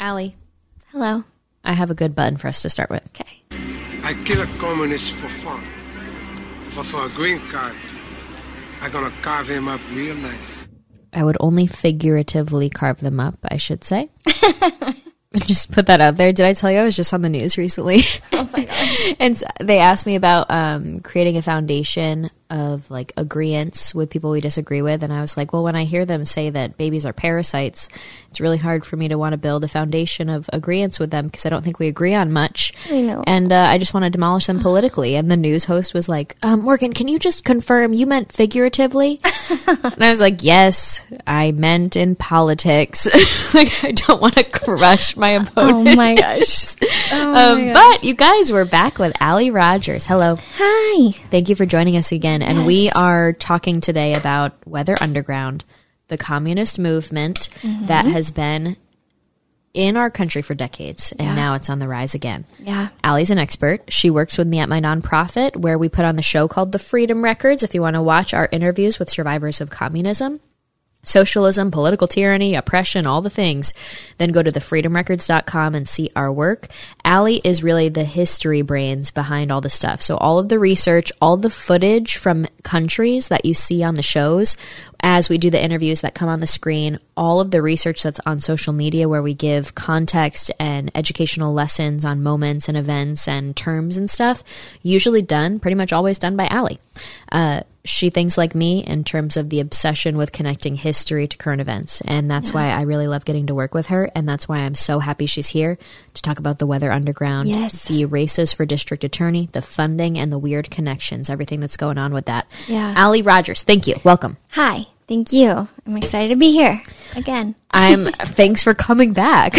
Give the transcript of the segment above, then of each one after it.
Allie, Hello. I have a good button for us to start with. Okay. I kill a communist for fun. But for a green card, I'm gonna carve him up real nice. I would only figuratively carve them up, I should say. just put that out there. Did I tell you I was just on the news recently? Oh my gosh. and s they asked me about um, creating a foundation of like agreements with people we disagree with. And I was like, well, when I hear them say that babies are parasites, it's really hard for me to want to build a foundation of agreements with them because I don't think we agree on much. I know. And uh, I just want to demolish them politically. And the news host was like, um, Morgan, can you just confirm you meant figuratively? and I was like, yes, I meant in politics. like, I don't want to crush my opponent. Oh my gosh. um, but you guys, we're back with Allie Rogers. Hello. Hi. Thank you for joining us again. And we are talking today about Weather Underground, the communist movement mm-hmm. that has been in our country for decades, and Yeah. now it's on the rise again. Yeah. Allie's an expert. She works with me at my nonprofit, where we put on the show called The Freedom Records. If you want to watch our interviews with survivors of communism, socialism, political tyranny, oppression, all the things, then go to thefreedomrecords.com and see our work. Allie is really the history brains behind all the stuff. So all of the research, all the footage from countries that you see on the shows as we do the interviews that come on the screen, all of the research that's on social media where we give context and educational lessons on moments and events and terms and stuff, usually done, pretty much always done by Allie. Uh, she thinks like me in terms of the obsession with connecting history to current events. And that's why I really love getting to work with her. And that's why I'm so happy she's here to talk about the Weather Underground, Yes. the races for district attorney, the funding, and the weird connections, everything that's going on with that. Yeah. Allie Rogers, thank you. Welcome. Hi. Thank you. I'm excited to be here again. I'm thanks for coming back.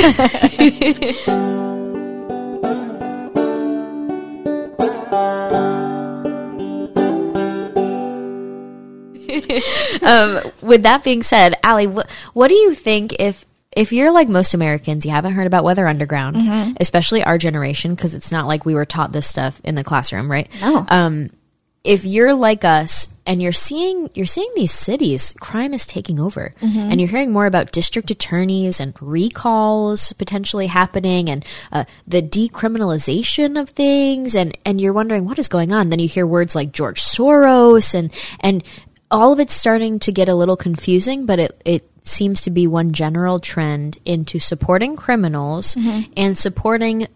um, with that being said, Allie, what, what do you think if if you're like most Americans, you haven't heard about Weather Underground, especially our generation, because it's not like we were taught this stuff in the classroom, right? No. Um, if you're like us and you're seeing you're seeing these cities, crime is taking over, and you're hearing more about district attorneys and recalls potentially happening, and uh, the decriminalization of things, and and you're wondering what is going on. Then you hear words like George Soros, and and all of it's starting to get a little confusing, but it it seems to be one general trend into supporting criminals and supporting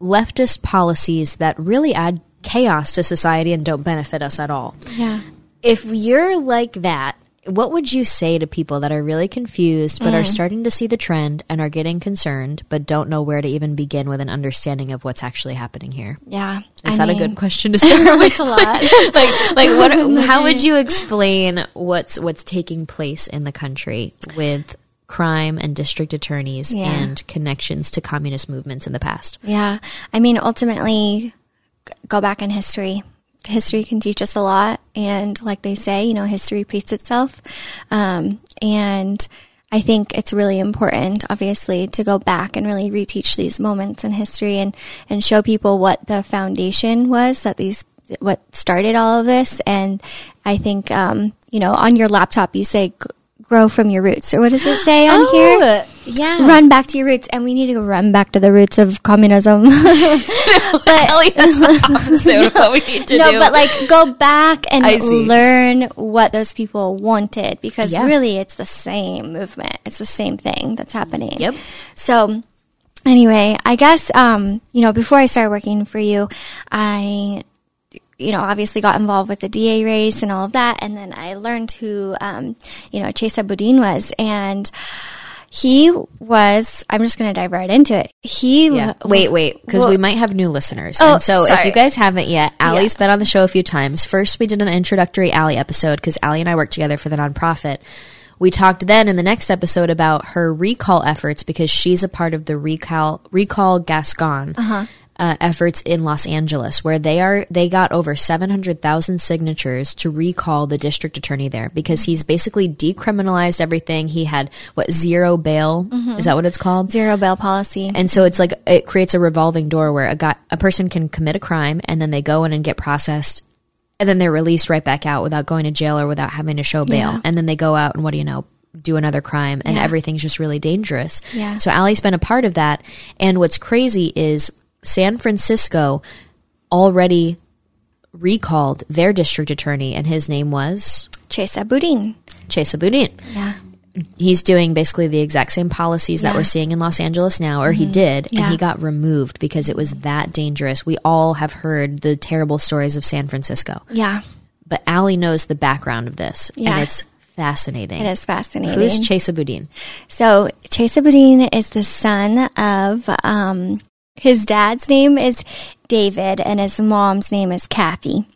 leftist policies that really add chaos to society and don't benefit us at all. Yeah. If you're like that, what would you say to people that are really confused but are mm. starting to see the trend and are getting concerned but don't know where to even begin with an understanding of what's actually happening here? Yeah. Is that a good question to start with? A lot. like like what how would you explain what's what's taking place in the country with crime and district attorneys Yeah. and connections to communist movements in the past? Yeah. I mean, ultimately, go back in history. History can teach us a lot. And like they say, you know, history repeats itself. Um, and I think it's really important, obviously, to go back and really reteach these moments in history and, and show people what the foundation was that these, what started all of this. And I think, um, you know, on your laptop, you say, grow from your roots. Or what does it say on here? Yeah. run back to your roots and we need to run back to the roots of communism but Ellie, that's the opposite of what we need to no do. but like go back and learn what those people wanted because Yeah. really it's the same movement it's the same thing that's happening Yep. so anyway i guess um you know before i started working for you i you know, obviously got involved with the DA race and all of that. And then I learned who, um, you know, Chesa Boudin was. And he was, I'm just going to dive right into it. He, Yeah. Wait, wait, because well- we might have new listeners. Oh, and so if you guys haven't yet, Allie's been on the show a few times. First, we did an introductory Allie episode because Allie and I work together for the nonprofit we talked then in the next episode about her recall efforts because she's a part of the recall recall Gascon uh-huh. Uh efforts in Los Angeles, where they are they got over seven hundred thousand signatures to recall the district attorney there because he's basically decriminalized everything. He had what zero bail is that what it's called? Zero bail policy. And so it's like it creates a revolving door where a guy, a person can commit a crime and then they go in and get processed and then they're released right back out without going to jail or without having to show bail. Yeah. And then they go out and what do you know? Do another crime and Yeah. everything's just really dangerous. Yeah. So Allie's been a part of that. And what's crazy is San Francisco already recalled their district attorney and his name was Chesa Boudin. Chesa Boudin Yeah. he's doing basically the exact same policies that Yeah. Mm-hmm. we're seeing in Los Angeles now, or he did, Yeah. and he got removed because it was that dangerous. We all have heard the terrible stories of San Francisco, Yeah. but Allie knows the background of this, Yeah. and it's fascinating. It is fascinating. Who's Chesa Boudin? So Chesa Boudin is the son of um, his dad's name is David and his mom's name is Kathy.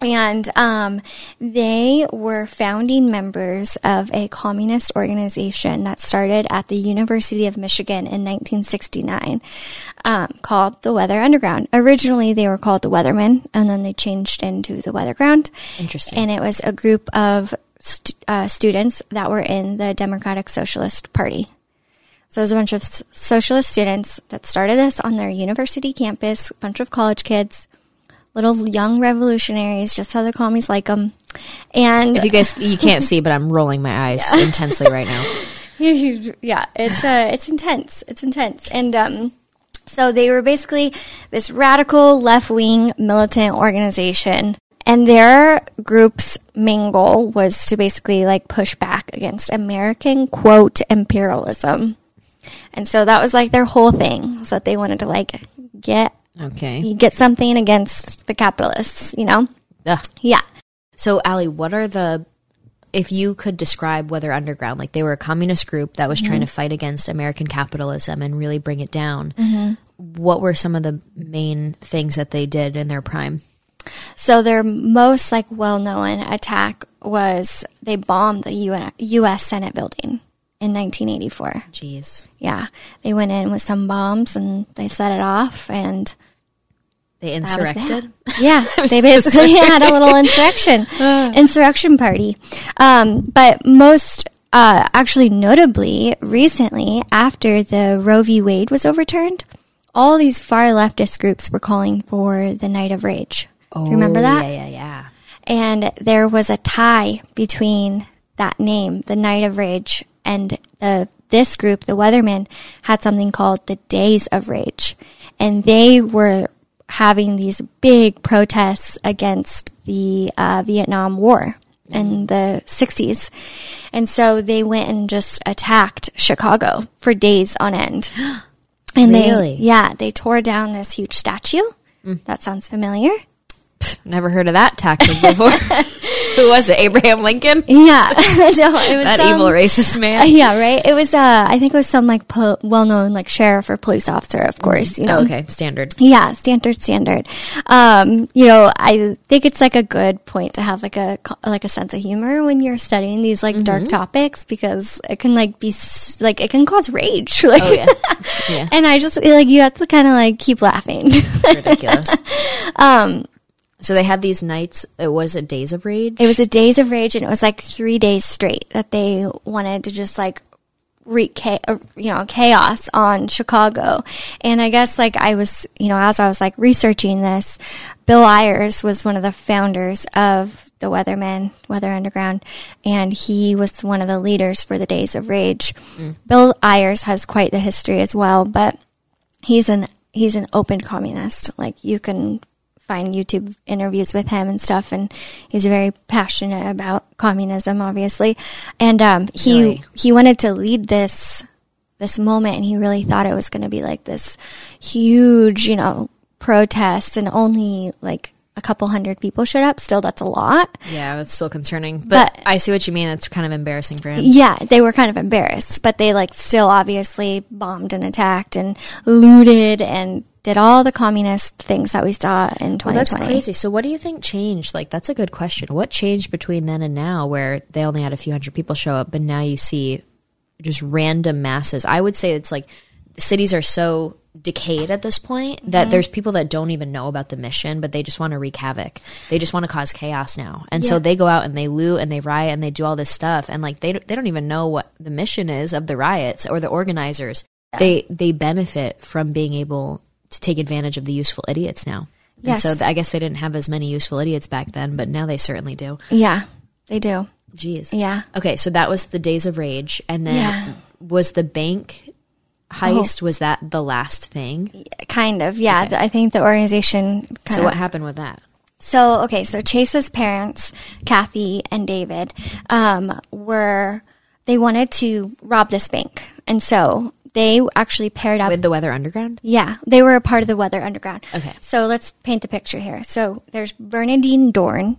And um, they were founding members of a communist organization that started at the University of Michigan in 1969 um, called the Weather Underground. Originally, they were called the Weathermen, and then they changed into the Weatherground. Interesting. And it was a group of st- uh, students that were in the Democratic Socialist Party. So it was a bunch of s- socialist students that started this on their university campus, a bunch of college kids, little young revolutionaries, just how the commies like them. And If you guys you can't see, but I'm rolling my eyes intensely right now. yeah, it's uh, it's intense. It's intense, and um, so they were basically this radical left wing militant organization, and their group's main goal was to basically like push back against American quote imperialism, and so that was like their whole thing, is that they wanted to like get Okay. get something against the capitalists, you know? Ugh. Yeah. So, Allie, what are the if you could describe Weather Underground, like they were a communist group that was trying mm-hmm. to fight against American capitalism and really bring it down, mm-hmm. what were some of the main things that they did in their prime? So their most like well-known attack was they bombed the UN, U.S. Senate building in 1984. Jeez. Yeah, they went in with some bombs and they set it off, and They insurrected? Yeah, they basically had a little insurrection, insurrection party. Um, but most, uh, actually, notably, recently after the Roe v. Wade was overturned, all these far leftist groups were calling for the Night of Rage. Do you remember that? Oh, Yeah, yeah, yeah. and there was a tie between that name, the Night of Rage, and the this group, the Weathermen, had something called the Days of Rage, and they were having these big protests against the uh, Vietnam War in the 60s. And so they went and just attacked Chicago for days on end. And Really? they, yeah, they tore down this huge statue. That sounds familiar. Never heard of that tactic before. Who was it? Abraham Lincoln? Yeah, no, it was That some- evil racist man? Yeah, right. It was. Uh, I think it was some like well-known like sheriff or police officer, of course. You know. Oh, okay, standard. Yeah, standard, standard. Um, you know, I think it's like a good point to have like a like a sense of humor when you're studying these like dark Mm-hmm. topics because it can like be like it can cause rage. Like, Oh, yeah. Yeah. and I just like you have to kind of like keep laughing. It's ridiculous. um, so they had these nights. It was a Days of Rage. It was a days of rage, and it was like three days straight that they wanted to just like wreak cha- uh, you know chaos on Chicago. And I guess like I was you know as I was like researching this, Bill Ayers was one of the founders of the Weathermen, Weather Underground, and he was one of the leaders for the Days of Rage. Bill Ayers has quite the history as well, but he's an he's an open communist. Like you can find YouTube interviews with him and stuff, and he's very passionate about communism, obviously. And um, he Really? he wanted to lead this this moment, and he really thought it was going to be like this huge, you know, protest, and only like a couple hundred people showed up. Still, that's a lot. Yeah, that's still concerning. But, But- I see what you mean. It's kind of embarrassing for him. Yeah, they were kind of embarrassed, but they like still obviously bombed and attacked and looted and did all the communist things that we saw in 2020. Well, that's crazy. So, what do you think changed? Like, that's a good question. What changed between then and now, where they only had a few hundred people show up, but now you see just random masses? I would say it's like cities are so decayed at this point that Mm-hmm. there's people that don't even know about the mission, but they just want to wreak havoc. They just want to cause chaos now, and so they go out and they loot and they riot and they do all this stuff, and like they they don't even know what the mission is of the riots or the organizers. They they benefit from being able to take advantage of the useful idiots now. And Yes. so th- I guess they didn't have as many useful idiots back then, but now they certainly do. Yeah, they do. Jeez. Yeah. Okay, so that was the Days of Rage, and then Yeah. was the bank heist? Was that the last thing? Kind of. Yeah. Okay. I think the organization kind So what happened with that? So, okay, so Chase's parents, Kathy and David, um, were, they wanted to rob this bank. And so they actually paired up. With the Weather Underground? yeah, they were a part of the Weather Underground. Okay. So let's paint the picture here. So there's Bernardine Dohrn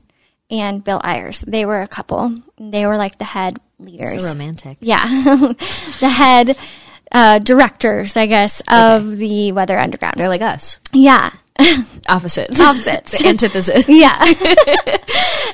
and Bill Ayers. They were a couple. They were like the head leaders. So romantic. Yeah. the head uh, directors, I guess, of the Weather Underground. They're like us. yeah. Opposites. Opposites. the antithesis. Yeah.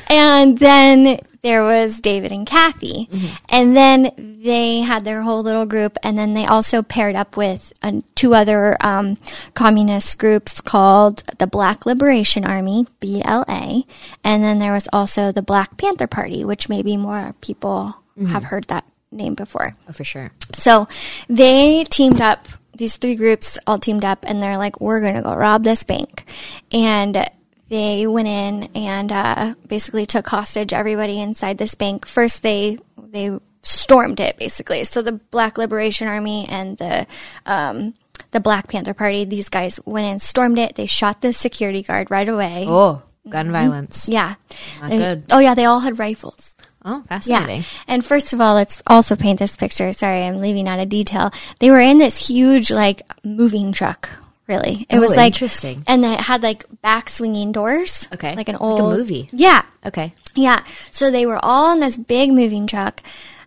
and then there was David and Kathy. And then they had their whole little group. And then they also paired up with uh, two other um, communist groups called the Black Liberation Army, BLA. And then there was also the Black Panther Party, which maybe more people have heard that name before. Oh, for sure. So they teamed up, these three groups all teamed up, and they're like, we're going to go rob this bank. And they went in and uh, basically took hostage everybody inside this bank. First, they they stormed it basically. So the Black Liberation Army and the um, the Black Panther Party, these guys went in, stormed it. They shot the security guard right away. Oh, gun violence. Yeah. Not They- good. Oh yeah, they all had rifles. Oh, fascinating. Yeah. And first of all, let's also paint this picture. Sorry, I'm leaving out a detail. They were in this huge, like, moving truck, really. It Oh, was like, interesting. And it had like back swinging doors. Okay. Like an Like a old movie. Yeah. Okay. Yeah. So they were all in this big moving truck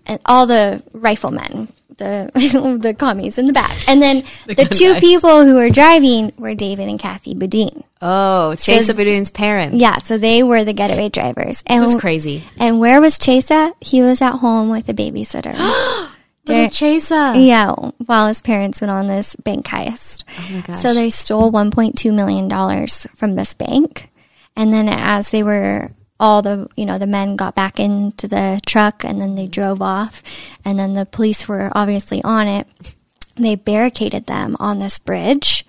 and all the riflemen, the, the commies in the back. And then the, gun two guys. people who were driving were David and Kathy Boudin. Oh, Chesa Boudin's parents. Yeah. So they were the getaway drivers. And This is crazy. and where was Chase at? He was at home with a babysitter. Little Chesa. yeah, while his parents went on this bank heist. Oh my gosh. So they stole $1.2 million from this bank. And then as they were, all the, you know, the men got back into the truck and then they mm-hmm. drove off. And then the police were obviously on it. They barricaded them on this bridge.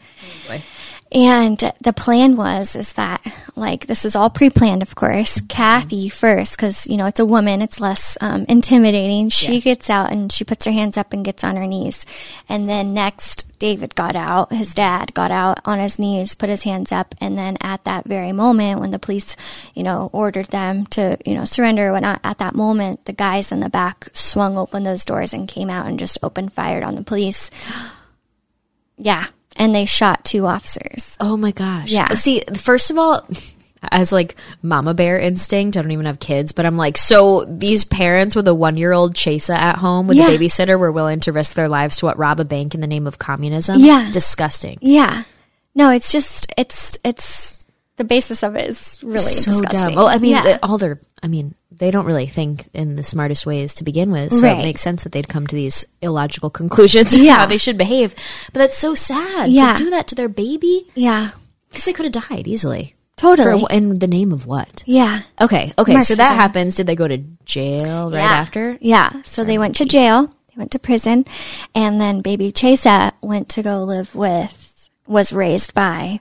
And the plan was is that like this is all pre-planned, of course. Kathy first, because you know it's a woman, it's less um, intimidating. She gets out and she puts her hands up and gets on her knees, and then next David got out. His dad got out on his knees, put his hands up, and then at that very moment when the police, you know, ordered them to you know surrender or whatnot, at that moment the guys in the back swung open those doors and came out and just opened fired on the police. Yeah. And they shot two officers. Oh my gosh. Yeah. See, first of all, as like mama bear instinct, I don't even have kids, but I'm like, so these parents with a one year old Chesa at home with Yeah. a babysitter were willing to risk their lives to what rob a bank in the name of communism? Yeah. Disgusting. Yeah. No, it's just it's it's the basis of it is really so disgusting. dumb. Well, I mean, yeah. the- all their, I mean, they don't really think in the smartest ways to begin with, so Right. it makes sense that they'd come to these illogical conclusions of Yeah. how they should behave. But that's so sad Yeah. to do that to their baby yeah, because they could have died easily. totally. For, in the name of what? yeah. Okay, okay. So that happens. Did they go to jail right yeah. after? Yeah. So they went to jail. They went to prison, and then baby Chesa went to go live with was raised by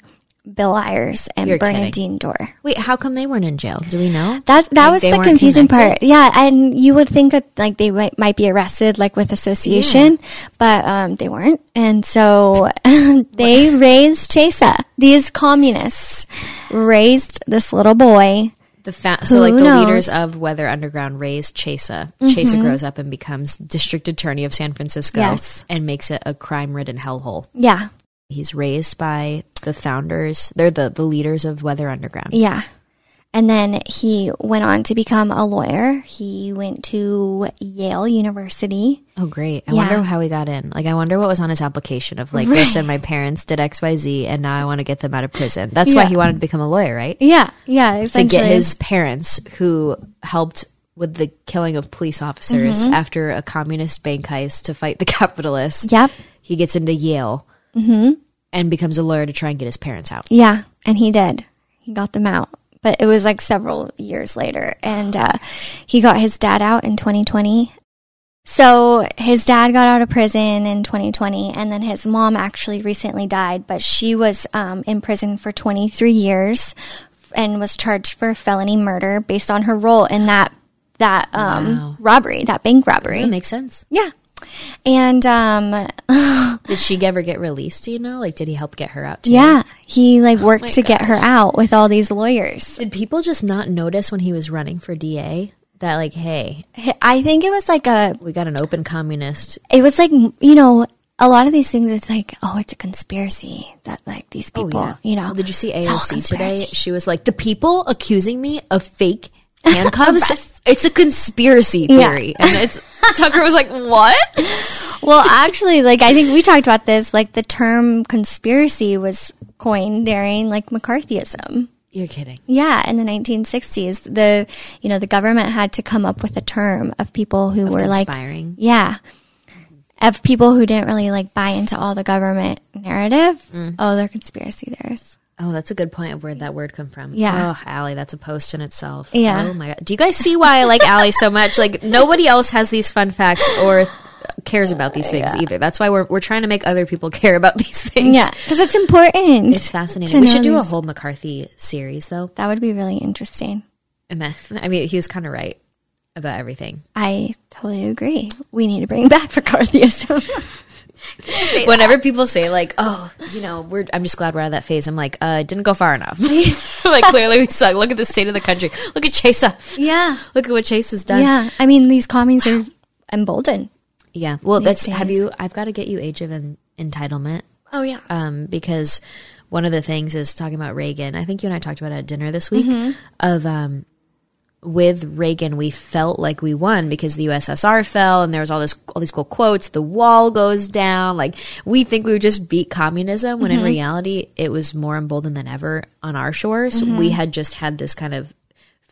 Bill Ayers and You're kidding. Bernardine Dohrn. Wait, how come they weren't in jail? Do we know? That that Like, was the confusing connected? part. Yeah, and you would think that like they might, might be arrested like with association, but um, they weren't, and so they raised Chesa. These communists raised this little boy. The fa- so like the knows? leaders of Weather Underground raised Chesa. Mm-hmm. Chesa grows up and becomes district attorney of San Francisco Yes. and makes it a crime-ridden hellhole. Yeah, He's raised by the founders. They're the the leaders of Weather Underground. yeah, And then he went on to become a lawyer. He went to Yale University. Oh, great. I Yeah. wonder how he got in. Like, I wonder what was on his application of like, listen, my parents did XYZ and now I want to get them out of prison. That's why he wanted to become a lawyer, right? Yeah, yeah, To get his parents who helped with the killing of police officers after a communist bank heist to fight the capitalists. Mm-hmm. Yep. He gets into Yale and becomes a lawyer to try and get his parents out. Yeah, and he did. He got them out. But it was like several years later. And uh, he got his dad out in 2020. So his dad got out of prison in 2020, and then his mom actually recently died, but she was um, in prison for 23 years and was charged for felony murder based on her role in that that um, Wow. robbery, that bank robbery. That makes sense. yeah. And um, Did she ever get released? Do you know? Like, did he help get her out? Too? yeah, he like worked Oh to get her out with all these lawyers. Did people just not notice when he was running for DA that, like, hey, I think it was like a, we got an open communist? it was like, you know, a lot of these things, it's like, oh, it's a conspiracy that like these people, yeah you know. Well, did you see AOC today? She was like, the people accusing me of fake handcuffs, it's a conspiracy theory. And it's, Tucker was like, what? Well, actually, like, I think we talked about this, like the term conspiracy was coined during like McCarthyism. You're kidding. Yeah, in the 1960s, the, you know, the government had to come up with a term of people who were like, Conspiring. yeah, of people who didn't really like buy into all the government narrative. Mm. Oh, they're conspiracy theorists. Oh, that's a good point of where that word come from. Yeah. Oh, Allie, that's a post in itself. Yeah. Oh my god. Do you guys see why I like Allie so much? Like nobody else has these fun facts or cares about these things either. That's why we're we're trying to make other people care about these things. Yeah, because it's important. It's fascinating. We should do a whole McCarthy series though. That would be really interesting. I mean, he was kind of right about everything. I totally agree. We need to bring back McCarthyism. Whenever people say like, "Oh, you know, we're," I'm just glad we're out of that phase. I'm like, uh, it didn't go far enough. like clearly we suck. Look at the state of the country. Look at Chesa. yeah. Look at what Chase has done. Yeah. I mean, these commies are emboldened. Yeah. Well, that's days. have you? I've got to get you age of en- entitlement. Oh, yeah. Um, because one of the things is talking about Reagan. I think you and I talked about it at dinner this week. Of um, with Reagan, we felt like we won because the USSR fell, and there was all this all these cool quotes. The wall goes down. Like we think we would just beat communism, when in mm-hmm. reality, it was more emboldened than ever on our shores. We mm-hmm. had just had this kind of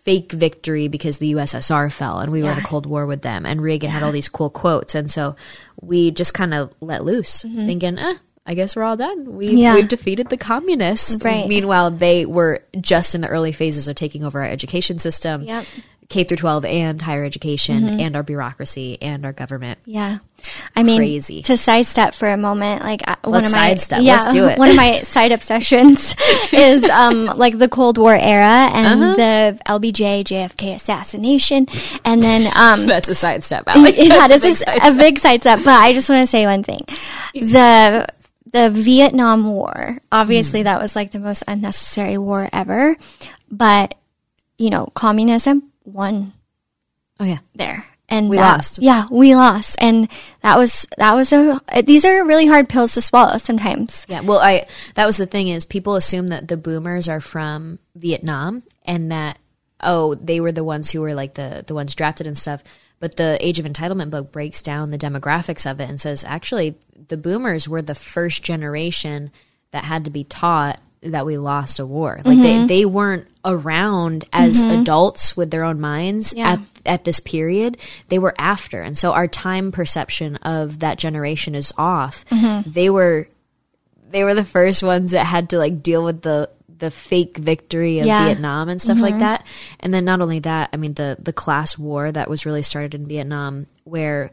fake victory because the USSR fell and we were in a Cold War with them and Reagan had all these cool quotes and so we just kind of let loose mm-hmm. thinking eh, I guess we're all done. We've, Yeah. we've defeated the communists. Right. Meanwhile, they were just in the early phases of taking over our education system, Yep. K through 12 and higher education and our bureaucracy and our government. Yeah. I mean, Crazy. to sidestep for a moment, like one Let's of my sidestep. Let's do it. one of my side obsessions is um like the Cold War era and Uh-huh. the LBJ JFK assassination, and then um That's a sidestep. Ally. yeah, That's this is a big sidestep. But I just want to say one thing: the the Vietnam War. Obviously, Hmm. that was like the most unnecessary war ever. But you know, communism won Oh, yeah. there, and We that- lost. Yeah, we lost, and that was that was a. These are really hard pills to swallow sometimes. Yeah, well, I that was the thing is people assume that the boomers are from Vietnam and that oh they were the ones who were like the the ones drafted and stuff. But the Age of Entitlement book breaks down the demographics of it and says actually the boomers were the first generation that had to be taught that we lost a war. Like they, mm-hmm. they weren't around as mm-hmm. adults with their own minds Yeah. at at this period. They were after. And so our time perception of that generation is off. Mm-hmm. They were they were the first ones that had to like deal with the the fake victory of Yeah. Vietnam and stuff like mm-hmm. that. And then not only that, I mean the the class war that was really started in Vietnam where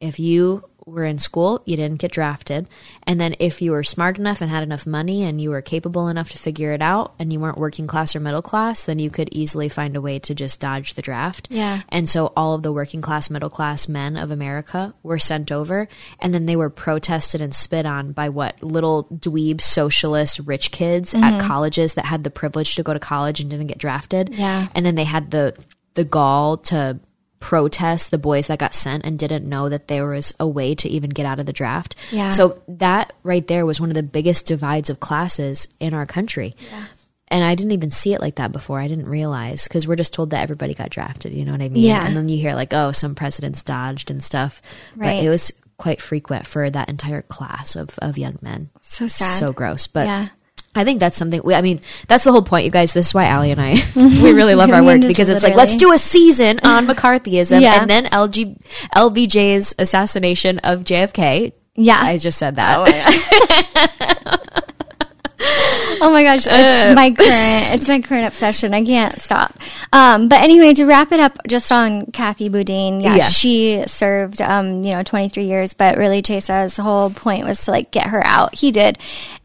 if you were in school, you didn't get drafted. And then if you were smart enough and had enough money and you were capable enough to figure it out and you weren't working class or middle class, then you could easily find a way to just dodge the draft. Yeah. And so all of the working class, middle class men of America were sent over and then they were protested and spit on by what little dweeb socialist rich kids Mm-hmm. at colleges that had the privilege to go to college and didn't get drafted. Yeah. And then they had the the gall to protest the boys that got sent and didn't know that there was a way to even get out of the draft. Yeah. So that right there was one of the biggest divides of classes in our country. Yeah. And I didn't even see it like that before. I didn't realize because we're just told that everybody got drafted. You know what I mean? Yeah. And then you hear like, oh, some presidents dodged and stuff. Right. But it was quite frequent for that entire class of, of young men. So sad. So gross. But Yeah. I think that's something. We, I mean, that's the whole point, you guys. This is why Allie and I we really love our work because it's like let's do a season on McCarthyism Yeah. and then LG, LBJ's assassination of JFK. Yeah. I just said that. Oh my gosh, it's my current it's my current obsession. I can't stop. Um, but anyway, to wrap it up, just on Kathy Boudin, yeah, Yeah. she served um, you know twenty three years, but really Chase's whole point was to like get her out. He did.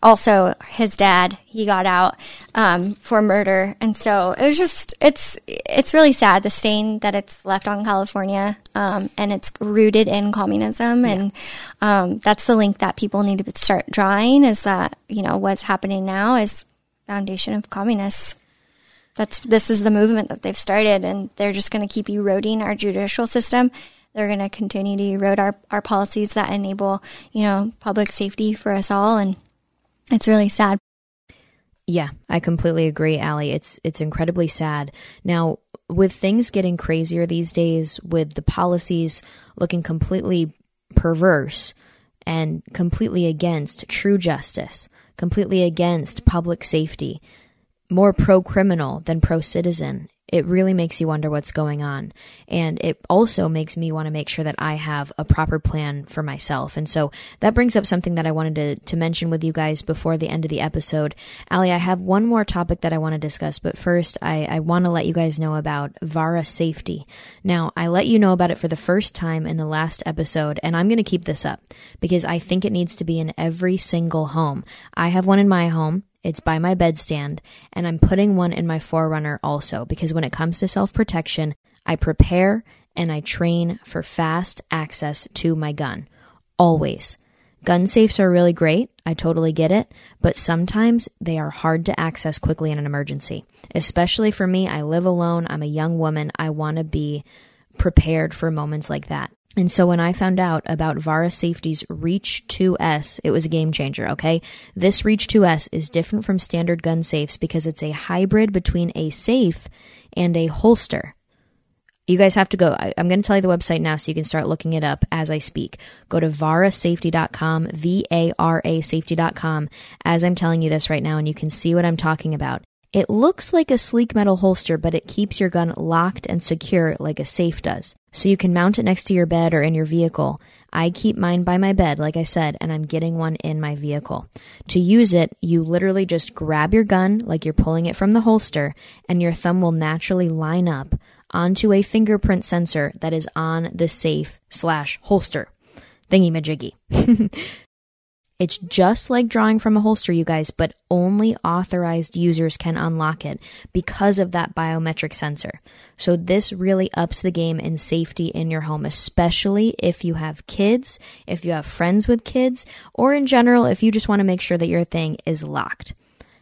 Also, his dad he got out um, for murder, and so it was just it's it's really sad the stain that it's left on California, um, and it's rooted in communism, and um, that's the link that people need to start drawing. Is that you know what's happening now is foundation of communists. That's this is the movement that they've started, and they're just going to keep eroding our judicial system. They're going to continue to erode our, our policies that enable, you know, public safety for us all, and it's really sad. Yeah, I completely agree, Allie. It's it's incredibly sad. Now, with things getting crazier these days, with the policies looking completely perverse and completely against true justice, completely against public safety, more pro criminal than pro citizen. It really makes you wonder what's going on. And it also makes me want to make sure that I have a proper plan for myself. And so that brings up something that I wanted to, to mention with you guys before the end of the episode. Allie, I have one more topic that I want to discuss, but first I, I want to let you guys know about Vara Safety. Now, I let you know about it for the first time in the last episode, and I'm going to keep this up because I think it needs to be in every single home. I have one in my home. It's by my bedstand, and I'm putting one in my Forerunner also because when it comes to self protection, I prepare and I train for fast access to my gun. Always. Gun safes are really great. I totally get it. But sometimes they are hard to access quickly in an emergency. Especially for me, I live alone. I'm a young woman. I want to be prepared for moments like that. And so when I found out about Vara Safety's Reach 2S, it was a game changer, okay? This Reach 2S is different from standard gun safes because it's a hybrid between a safe and a holster. You guys have to go. I, I'm going to tell you the website now so you can start looking it up as I speak. Go to varasafety.com, V A R A safety.com, as I'm telling you this right now, and you can see what I'm talking about. It looks like a sleek metal holster, but it keeps your gun locked and secure like a safe does. So you can mount it next to your bed or in your vehicle. I keep mine by my bed, like I said, and I'm getting one in my vehicle. To use it, you literally just grab your gun like you're pulling it from the holster, and your thumb will naturally line up onto a fingerprint sensor that is on the safe slash holster thingy majiggy. It's just like drawing from a holster, you guys, but only authorized users can unlock it because of that biometric sensor. So, this really ups the game in safety in your home, especially if you have kids, if you have friends with kids, or in general, if you just want to make sure that your thing is locked.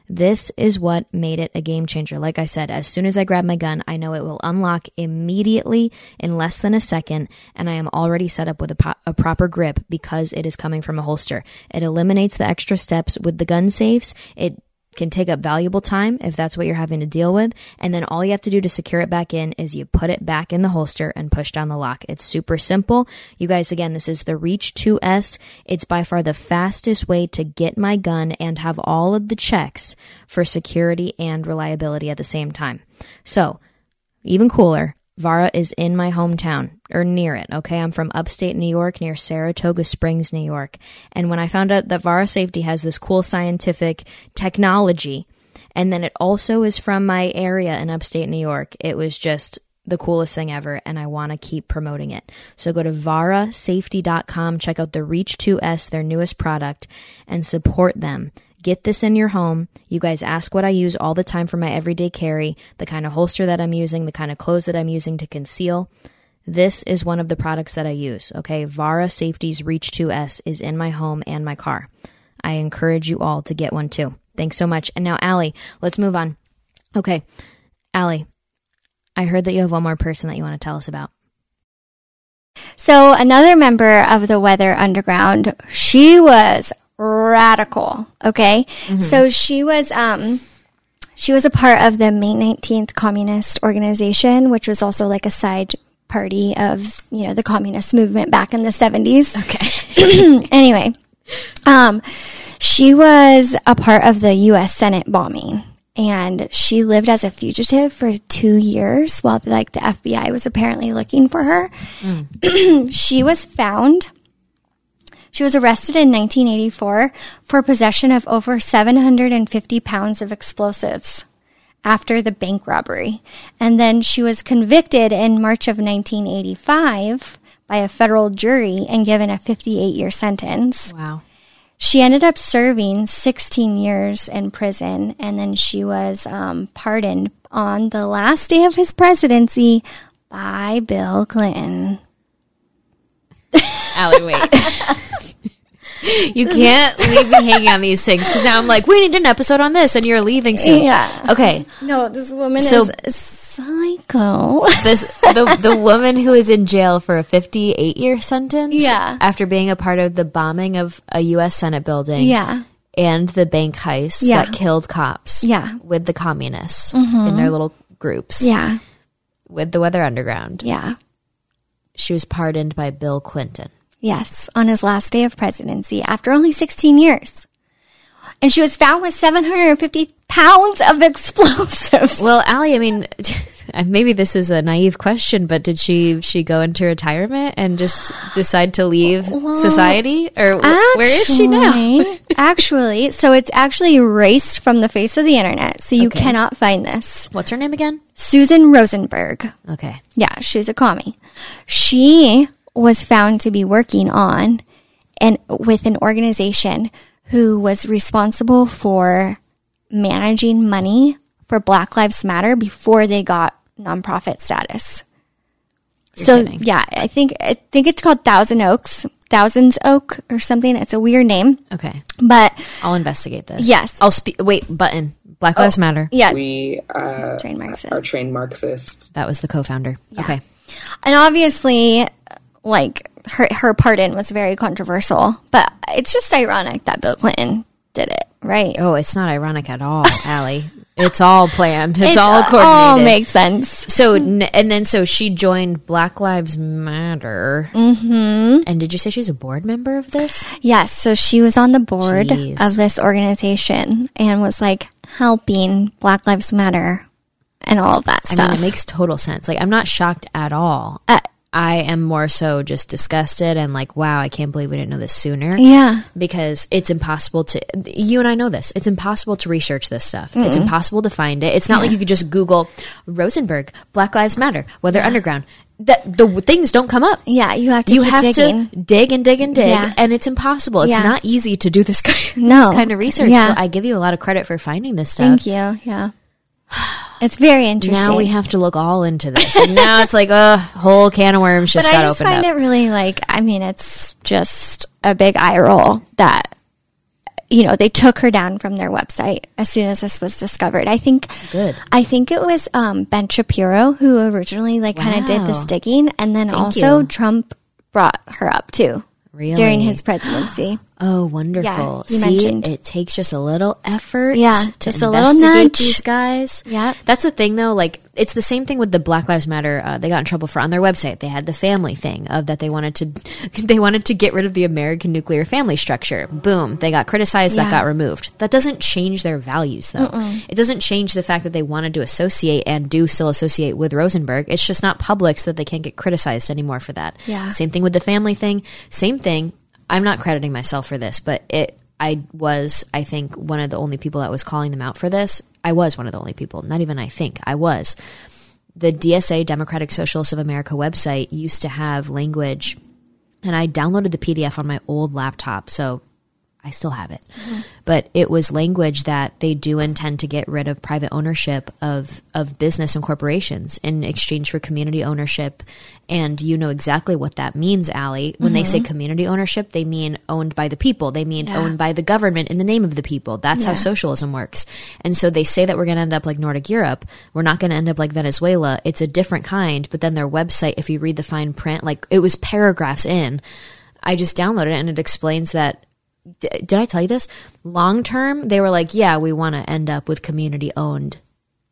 This is what made it a game changer. Like I said, as soon as I grab my gun, I know it will unlock immediately in less than a second, and I am already set up with a, po- a proper grip because it is coming from a holster. It eliminates the extra steps with the gun safes. It can take up valuable time if that's what you're having to deal with. And then all you have to do to secure it back in is you put it back in the holster and push down the lock. It's super simple. You guys, again, this is the Reach 2S. It's by far the fastest way to get my gun and have all of the checks for security and reliability at the same time. So, even cooler, Vara is in my hometown or near it. Okay. I'm from upstate New York near Saratoga Springs, New York. And when I found out that Vara Safety has this cool scientific technology, and then it also is from my area in upstate New York, it was just the coolest thing ever. And I want to keep promoting it. So go to varasafety.com, check out the Reach 2S, their newest product, and support them. Get this in your home. You guys ask what I use all the time for my everyday carry, the kind of holster that I'm using, the kind of clothes that I'm using to conceal. This is one of the products that I use. Okay. Vara Safety's Reach 2S is in my home and my car. I encourage you all to get one too. Thanks so much. And now, Allie, let's move on. Okay. Allie, I heard that you have one more person that you want to tell us about. So another member of the Weather Underground, she was radical. Okay, so she was um, She was a part of the May 19th Communist Organization, which was also like a side party of, you know, the communist movement back in the 70s. Okay. anyway, um, she was a part of the U.S. Senate bombing and she lived as a fugitive for two years while like the FBI was apparently looking for her. she was found. She was arrested in 1984 for possession of over 750 pounds of explosives after the bank robbery. And then she was convicted in March of 1985 by a federal jury and given a 58 year sentence. Wow. She ended up serving 16 years in prison, and then she was um, pardoned on the last day of his presidency by Bill Clinton. Allie, wait. you can't leave me hanging on these things because now I'm like, we need an episode on this, and you're leaving soon. Yeah. Okay. No, this woman So- is psycho. This the the woman who is in jail for a 58 year sentence. Yeah. After being a part of the bombing of a U.S. Senate building. yeah. And the bank heist Yeah. that killed cops. Yeah. With the communists mm-hmm. in their little groups. Yeah. With the Weather Underground. Yeah. She was pardoned by Bill Clinton. Yes, on his last day of presidency after only 16 years. And she was found with 750 pounds of explosives. Well, Allie, I mean, maybe this is a naive question, but did she she go into retirement and just decide to leave society, or wh- where is she now? Actually- actually, so it's actually erased from the face of the internet, so you Okay. cannot find this. What's her name again? Susan Rosenberg. Okay, Yeah, she's a commie. She was found to be working on and with an organization who was responsible for managing money for Black Lives Matter before they got nonprofit status. so kidding. yeah, I think I think it's called Thousand Oaks, Thousands Oak or something. It's a weird name, okay, but I'll investigate this. Yes. I'll speak. Wait, button. Black Lives Matter. yeah, We uh, train Marxist. are trained Marxists. That was the co-founder. Okay, And obviously, like her her pardon was very controversial, but it's just ironic that Bill Clinton did it, right? Oh, it's not ironic at all, Allie. It's all planned. It's, It all coordinated. all makes sense. so, and then so she joined Black Lives Matter. Mm-hmm. And did you say she's a board member of this? Yes, so she was on the board Jeez. of this organization and was like helping Black Lives Matter and all of that I stuff. mean, it makes total sense. Like, I'm not shocked at all. Uh, I am more so just disgusted and like, wow, I can't believe we didn't know this sooner. yeah, Because it's impossible to, you and I know this, it's impossible to research this stuff. It's impossible to find it. It's not like you could just Google Rosenberg, Black Lives Matter, Weather Underground. That the things don't come up. yeah, you have to You have digging. to dig and dig and dig, Yeah. and it's impossible. It's Yeah. not easy to do this kind, No. this kind of research. Yeah. So I give you a lot of credit for finding this stuff. Thank you. Yeah, it's very interesting. Now we have to look all into this. And now it's like a whole can of worms just but got I just find up. it really like I mean it's just a big eye roll that you know they took her down from their website as soon as this was discovered. I think Good. I think it was um, Ben Shapiro who originally like kind of did this digging, and then also you. Trump brought her up too Really? during his presidency. Oh, wonderful. you See, mentioned. it takes just a little effort Yeah, to just a little nudge. these guys. Yeah, That's the thing, though. Like, it's the same thing with the Black Lives Matter. Uh, they got in trouble for on their website. They had the family thing of that they wanted to, they wanted to get rid of the American nuclear family structure. Boom. They got criticized. That got removed. That doesn't change their values, though. It doesn't change the fact that they wanted to associate and do still associate with Rosenberg. It's just not public so that they can't get criticized anymore for that. Yeah. Same thing with the family thing. Same thing. I'm not crediting myself for this, but it I was I think one of the only people that was calling them out for this. I was one of the only people. Not even I think. I was. The DSA Democratic Socialists of America website used to have language and I downloaded the PDF on my old laptop, so I still have it. Mm-hmm. But it was language that they do intend to get rid of private ownership of of business and corporations in exchange for community ownership. And you know exactly what that means, Allie. When they say mm-hmm. community ownership, they mean owned by the people. They mean owned by the government in the name of the people. That's how socialism works. And so they say that we're going to end up like Nordic Europe. We're not going to end up like Venezuela. It's a different kind. But then their website, if you read the fine print, like it was paragraphs in. I just downloaded it and it explains that D- did I tell you this? Long term, they were like, yeah, we want to end up with community owned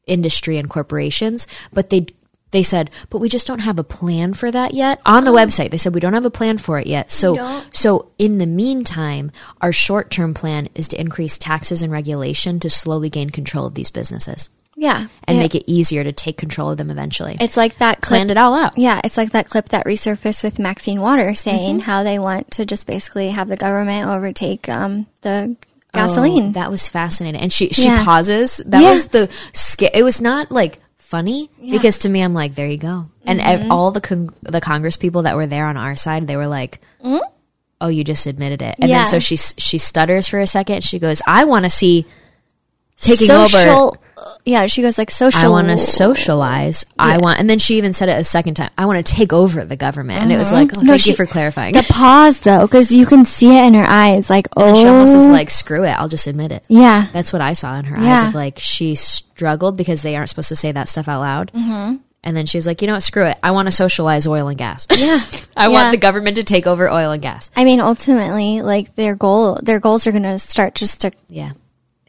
industry and corporations, but they they said, but we just don't have a plan for that yet. On the oh. website, they said we don't have a plan for it yet. So so in the meantime, our short-term plan is to increase taxes and regulation to slowly gain control of these businesses Yeah. and Yeah. make it easier to take control of them eventually. It's like that clip. planned it all out. Yeah, it's like that clip that resurfaced with Maxine Waters saying Mm-hmm. how they want to just basically have the government overtake um, the gasoline. Oh, that was fascinating. And she she Yeah. pauses. That Yeah. was the sca- it was not like funny because to me I'm like there you go. And Mm-hmm. all the con- the Congress people that were there on our side they were like Oh, you just admitted it. And Mm-hmm. Then so she she stutters for a second. She goes, "I want to see taking over social, Yeah, she goes like social. I want to socialize. I want, and then she even said it a second time. I want to take over the government, and it was like, oh, No, thank she- you for clarifying. The pause though, because you can see it in her eyes. Like, oh, and she almost was like, screw it, I'll just admit it. yeah, That's what I saw in her eyes of like she struggled because they aren't supposed to say that stuff out loud. Mm-hmm. And then she was like, you know what, screw it. I want to socialize oil and gas. yeah. I Yeah. want the government to take over oil and gas. I mean, ultimately, like their goal, their goals are going to start just to. Yeah.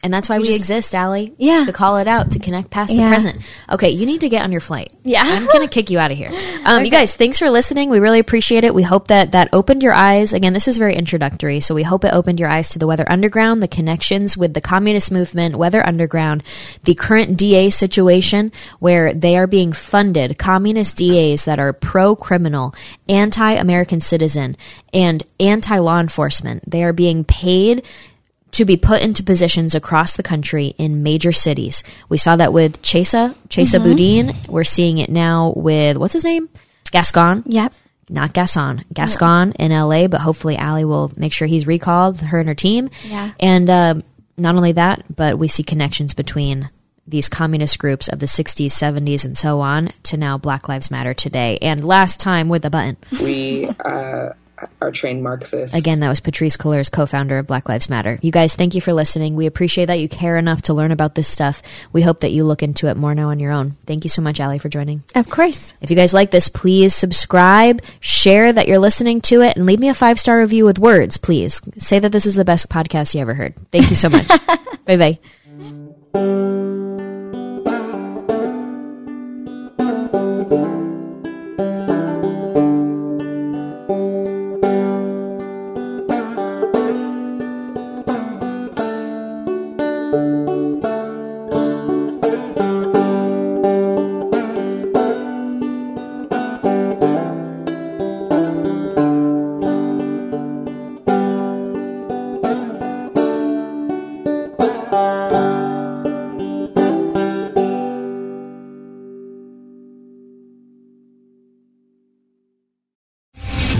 And that's why we, just- exist, Allie. Yeah. To call it out, to connect past to present. Okay, you need to get on your flight. Yeah. I'm going to kick you out of here. Um, You guys, thanks for listening. We really appreciate it. We hope that that opened your eyes. Again, this is very introductory, so we hope it opened your eyes to the Weather Underground, the connections with the communist movement, Weather Underground, the current DA situation where they are being funded, communist DAs that are pro criminal, anti American citizen, and anti law enforcement. They are being paid to be put into positions across the country in major cities. We saw that with Chesa, Chesa Mm-hmm. Boudin. We're seeing it now with what's his name? Gascon. Yep. Not Gascon. Gascon in LA, but hopefully Allie will make sure he's recalled, her and her team. Yeah. And um, not only that, but we see connections between these communist groups of the 60s, 70s, and so on to now Black Lives Matter today. And last time with the button. We uh, are trained Marxists. Again, that was Patrisse Cullors, co-founder of Black Lives Matter. You guys, thank you for listening. We appreciate that you care enough to learn about this stuff. We hope that you look into it more now on your own. Thank you so much, Allie, for joining. Of course. If you guys like this, please subscribe, share that you're listening to it, and leave me a five star review with words, please. Say that this is the best podcast you ever heard. Thank you so much. bye bye.